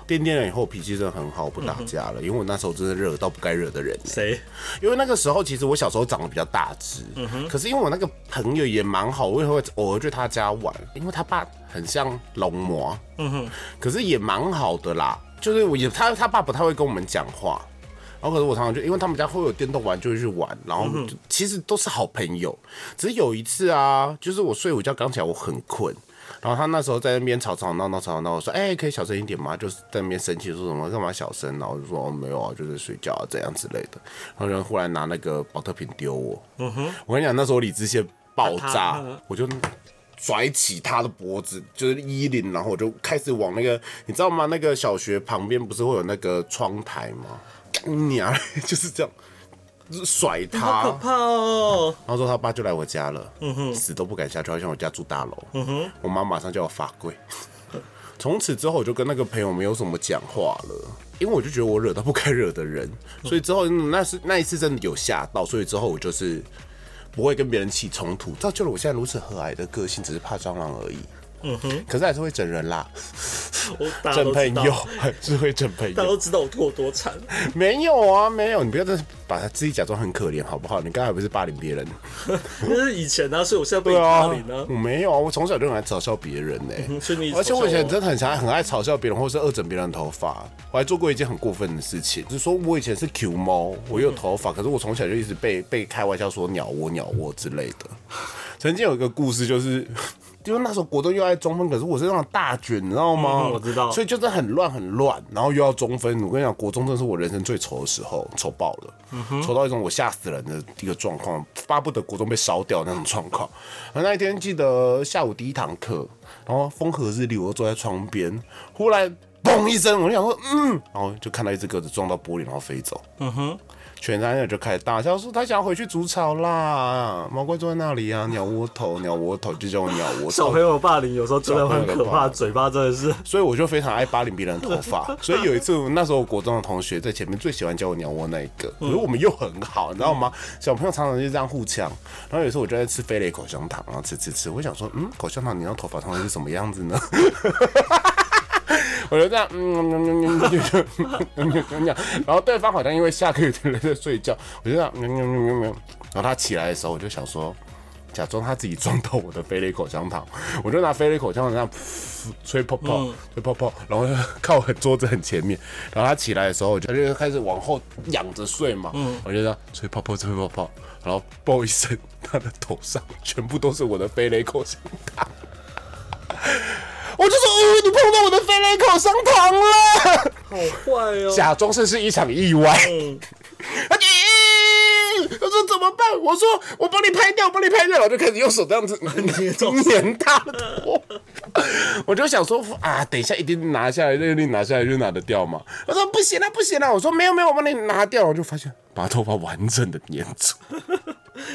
变 电了以后脾气真的很好，不打架了，因为我那时候真的惹到不该惹的人、谁？因为那个时候其实我小时候长得比较大只，可是因为我那个朋友也蛮好，我也会偶尔去他家玩，因为他爸很像龙魔，嗯哼，可是也蛮好的啦，就是我也他他爸不太会跟我们讲话。然后可是我常常就因为他们家会有电动玩，就会去玩，然后就其实都是好朋友。只是有一次啊，就是我睡午觉刚起来，我很困，然后他那时候在那边吵吵闹闹，吵吵闹闹，我说：“哎、可以小声一点吗？”就是在那边生气，说什么干嘛小声？然后我就说：“哦，没有啊，就是睡觉啊，这样之类的。”然后人忽然拿那个保特瓶丢我，嗯哼，我跟你讲，那时候理智线爆炸，我就拽起他的脖子，就是衣领，然后我就开始往那个，你知道吗？那个小学旁边不是会有那个窗台吗？干你啊，就是这样。甩他，好可怕哦！然后说他爸就来我家了，死都不敢下去，好像我家住大楼。我妈马上叫我罚跪。从此之后，我就跟那个朋友没有什么讲话了，因为我就觉得我惹到不该惹的人，所以之后嗯那是那一次真的有吓到，所以之后我就是不会跟别人起冲突，造就了我现在如此和蔼的个性，只是怕蟑螂而已。嗯哼，可是还是会整人啦，我大家整都知朋友，还是会整朋友。大家都知道我过多惨。没有啊，没有，你不要再把他自己假装很可怜好不好？你刚才不是霸凌别人？那是以前啊，所以我现在被霸凌啊，我。没有啊，我从小就很爱嘲笑别人呢、嗯所以你而且我以前真的很常很爱嘲笑别人，或是恶整别人的头发。我还做过一件很过分的事情，就是说我以前是 Q 猫，我有头发，可是我从小就一直被被开玩笑说鸟窝鸟窝之类的。曾经有一个故事，就是就是那时候国中又爱中分，可是我是那种大卷，你知道吗？嗯我知道所以就是很乱很乱，然后又要中分。我跟你讲，国中真的是我人生最丑的时候，丑爆了，嗯丑到一种我吓死人的一个状况，巴不得国中被烧掉那种状况。然后那一天记得下午第一堂课，然后风和日丽，我坐在窗边，忽然嘣一声，我就想说，嗯，然后就看到一只鸽子撞到玻璃，然后飞走。嗯哼，全山人就开始大笑，说他想要回去煮草啦。毛怪坐在那里啊，鸟窝头，鸟窝头就叫我鸟窝头小朋。友霸凌有时候真的会很可怕，嘴巴真的是。所以我就非常爱霸凌别人的头发。所以有一次，那时候国中的同学在前面最喜欢叫我鸟窝那一个，可是我们又很好，你知道吗？小朋友常常就这样互呛。然后有一次我就在吃飞雷口香糖，然后吃吃吃，我想说，嗯，口香糖你那头发通常是什么样子呢？我就这样，嗯然后对方好像因为下课有点人在睡觉，我就这样，嗯嗯嗯嗯嗯，然后他起来的时候，我就想说，假装他自己撞到我的飞雷口香糖，我就拿飞雷口香糖这样吹泡泡，吹泡泡，然后靠很桌子很前面，然后他起来的时候，我就就开始往后仰着睡嘛，我就这样吹泡泡，吹泡泡，然后爆一声，他的头上全部都是我的飞雷口香糖。我就说，哦，你碰到我的飞雷口香糖了，好坏哦。假装这是一场意外。嗯，他就，咦他说怎么办？我说我帮你拍掉，我帮你拍掉，我就开始用手这样子 粘他的头。我就想说啊，等一下一定拿下来，一定拿下来就拿得掉嘛。他说不行了，不行了。我说没有没有，我帮你拿掉。我就发现把头发完整的粘住，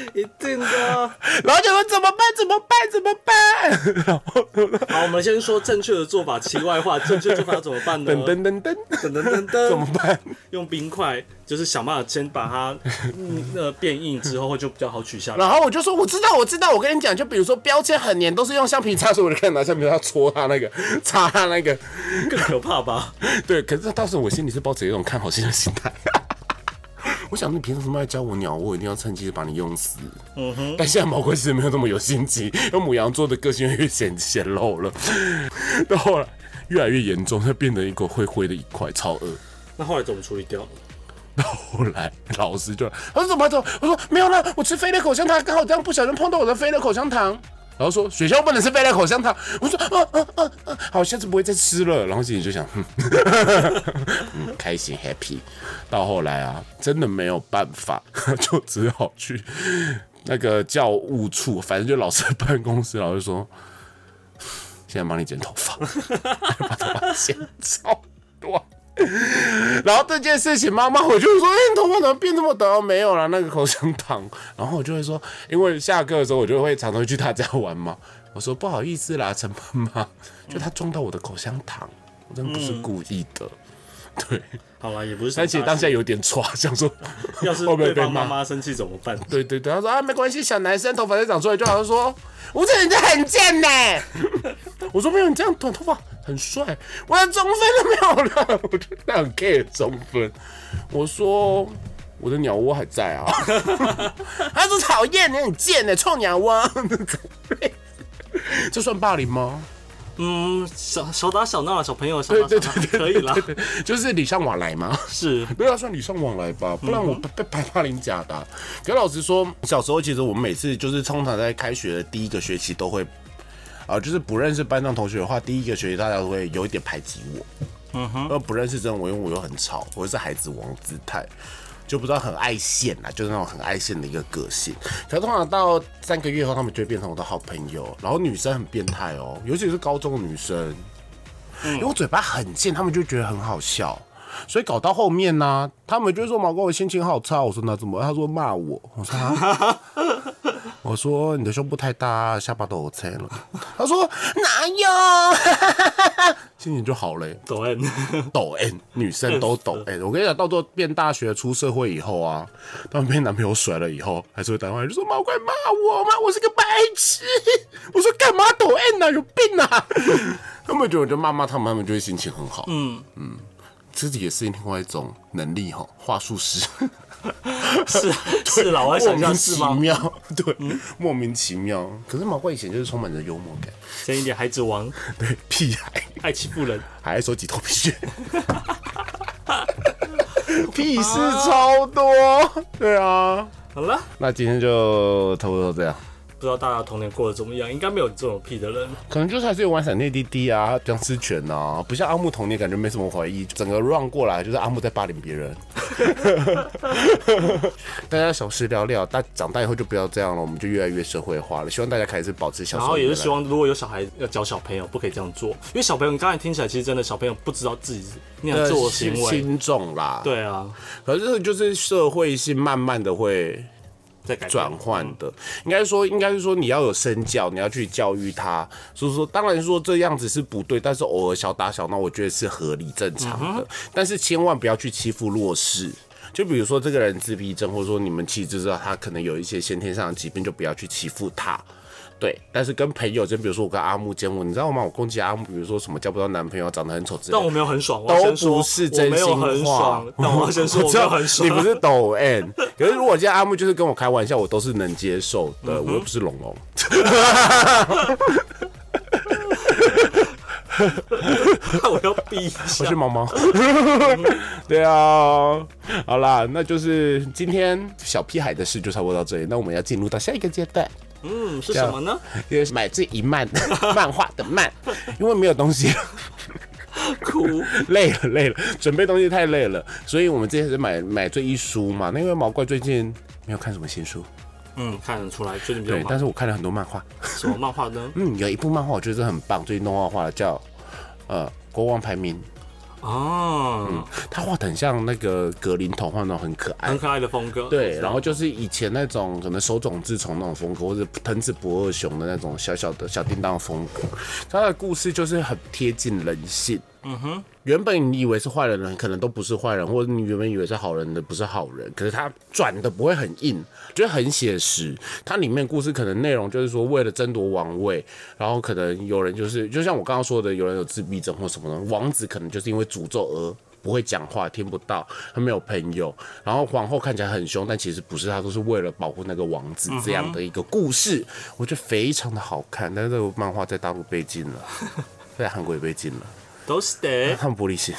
一定的啊。然后就说怎么办？怎么办？怎么办？然后 好，我们先说正确的做法，题外话，正确做法要怎么办呢？噔噔噔噔，噔噔噔噔，怎么办？用冰块，就是想办法先把它嗯呃变硬之后，就比较好取下来。然后我就说我知道我知道，我跟你讲，就比如说标签很黏，都是用橡皮擦，所以我就开始拿橡皮擦戳它那个，擦它那个。更可怕吧？对，可是当时我心里是抱着一种看好戏的心态。我想你凭什么要教我鸟窝？我一定要趁机把你用死。嗯哼，但现在毛怪其实没有那么有心机，因为母羊座的个性越显显露了。到后来越来越严重，它变成一个灰灰的一块，超恶。那后来怎么处理掉？到后来老师就他说怎么走？我说没有啦，我吃飞的口香糖，刚好这样不小心碰到我的飞的口香糖。然后说学校不能吃飞的口香糖。我说啊啊啊啊，好，下次不会再吃了。然后心里就想，嗯，开心 happy。到后来啊，真的没有办法，就只好去那个教务处，反正就老师办公室，老师说，现在帮你剪头发，把头发剪超短。然后这件事情，妈妈我就说：“哎、你头发怎么变这么短？”没有了，那个口香糖。然后我就会说，因为下课的时候我就会常常去他家玩嘛。我说不好意思啦，陈妈妈，就他撞到我的口香糖，我真的不是故意的。对，好啦，也不是什么但其实大事。当下有点歘，想说要是 被骂？方妈妈生气怎么办？对对对，他说啊，没关系，小男生头发再长出来就好。他说吴镇宇这很贱呢。我说没有，你这样短头发很帅，我的中分都没有了，我就那很 care 中分。我说我的鸟窝还在啊。他说讨厌，你很贱呢，臭鸟窝。这算霸凌吗？嗯，小小打小闹了，小朋友小对打小闹对对对，可以啦。对，对就是礼尚往来嘛。是，不要，算礼尚往来吧，不然我被被白霸凌假的啊、可老师说，小时候其实我们每次就是通常在开学的第一个学期都会，啊、就是不认识班上同学的话，第一个学期大家都会有一点排挤我。嗯哼，而不认识真的我，因为我又很吵，我是孩子王姿态。就不知道很爱现啊，就是那种很爱现的一个个性。可是通常到三个月后，他们就会变成我的好朋友。然后女生很变态哦，尤其是高中的女生，因为我嘴巴很贱，他们就觉得很好笑。所以搞到后面呢、他们就说毛哥我心情好差，我说那怎么？他说骂我，我说啊 我说你的胸部太大，下巴都有菜了。他说哪有？心情就好了、抖 N，抖 N，女生都抖 N。我跟你讲，到时候变大学出社会以后啊，他们被男朋友甩了以后，还是会打电话来就说毛怪骂我骂我是个白痴。我说干嘛抖 N 啊？有病啊！他们觉得我就骂骂他们，他们就会心情很好。嗯嗯，这也是另外一种能力哈，话术师。是是啦，我在想一下莫名是吗？其妙，对，莫名其妙。可是毛怪以前就是充满着幽默感，像一点孩子王 对，屁孩。爱欺负人，还爱收集头皮屑，屁事超多。对啊，好了，那今天就差不多这样。不知道大家童年过得怎么样，应该没有这种屁的人。可能就是还是有玩闪电滴滴啊、僵尸拳啊，不像阿木童年感觉没什么怀疑，整个 run 过来就是阿木在霸凌别人。大家小事聊聊，大长大以后就不要这样了，我们就越来越社会化了。希望大家还是保持小时然。后也是希望，如果有小孩要教小朋友，不可以这样做，因为小朋友你刚才听起来，其实真的小朋友不知道自己那样呃做的行为。心心重啦，。对啊，可是就是社会性慢慢的会在转换的，应该说，应该是说你要有身教，你要去教育他。所以说，当然说这样子是不对，但是偶尔小打小闹，我觉得是合理正常的。但是千万不要去欺负弱势。就比如说这个人自闭症，或者说你们其实知道他可能有一些先天上的疾病，就不要去欺负他。对，但是跟朋友，就比如说我跟阿木见过，你知道吗？我攻击阿木，比如说什么交不到男朋友，长得很丑之类的但我没有很爽，都不是真心很话爽，。但我先说我没有很爽。你不是抖 N，可是如果今天阿木就是跟我开玩笑，我都是能接受嗯的，我又不是龙龙。我要闭一我下是。毛毛。对啊，好啦，那就是今天小屁孩的事就差不多到这里，那我们要进入到下一个阶段，嗯，是什么呢？因为买这一漫 漫画的漫，因为没有东西 了。哭。累了累了，准备东西太累了，所以我们这次是买买这一书嘛。那因为毛怪最近没有看什么新书，嗯，看得出来，最近比较对，但。是我看了很多漫画。什么漫画呢？嗯，有一部漫画我觉得是很棒，最近动画化的叫呃《国王排名》，哦，他画的很像那个格林童话那种很可爱很。可爱的风格。对，然后就是以前那种可能手冢治虫那种风格，或者藤子不二雄的那种小小的小叮当的风格。他的故事就是很贴近人性。嗯哼，原本你以为是坏人的，可能都不是坏人，或者你原本以为是好人的不是好人，可是他转的不会很硬，觉得很写实。它里面故事可能内容就是说，为了争夺王位，然后可能有人就是，就像我刚刚说的，有人有自闭症或什么的，王子可能就是因为诅咒而不会讲话，听不到，他没有朋友。然后皇后看起来很凶，但其实不是，她都是为了保护那个王子这样的一个故事，我觉得非常的好看。但是这个漫画在大陆被禁了，在韩国也被禁了，都是的。他们玻璃心。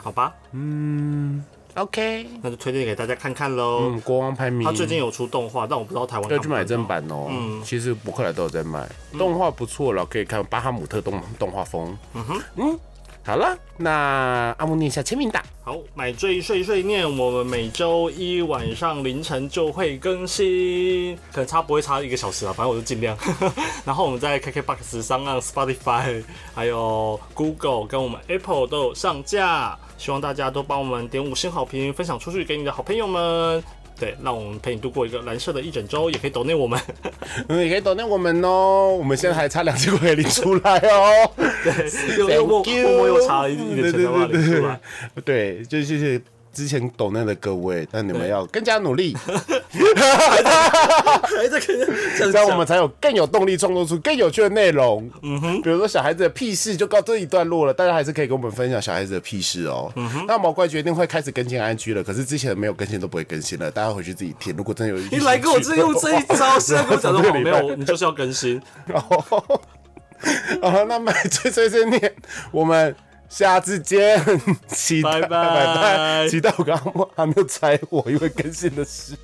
好吧，嗯 OK，那就推荐给大家看看喽。嗯，国王排名。他最近有出动画，但我不知道台湾要去买正版哦。其实博客来都有在卖，动画不错了，可以看巴哈姆特动动画风。嗯哼，嗯，好了，那阿木念一下签名档。好，买醉碎碎念，我们每周一晚上凌晨就会更新，可能差不会差一个小时啊，反正我就尽量。然后我们在 KKBOX 上、岸 Spotify、还有 Google 跟我们 Apple 都有上架，希望大家都帮我们点五星好评，分享出去给你的好朋友们。对，让我们陪你度过一个蓝色的一整周，也可以抖内我们。嗯，也可以抖内我们哦。我们现在还差两千块领出来哦。对，又又又差了一一点钱才把它领出来。对，就谢谢之前懂那的各位，但你们要更加努力，还在看这这样我们才有更有动力创作出更有趣的内容。嗯哼，比如说小孩子的屁事就告这一段落了，大家还是可以跟我们分享小孩子的屁事哦。嗯哼，那毛怪决定会开始更新 IG 了，可是之前没有更新都不会更新了，大家回去自己听。如果真的有你来跟我这用这一招，现在跟我讲说 没有，你就是要更新。哦，好，那么碎碎碎念，我们下次见，期待拜拜。期待我刚刚还没有猜我，因为更新的事。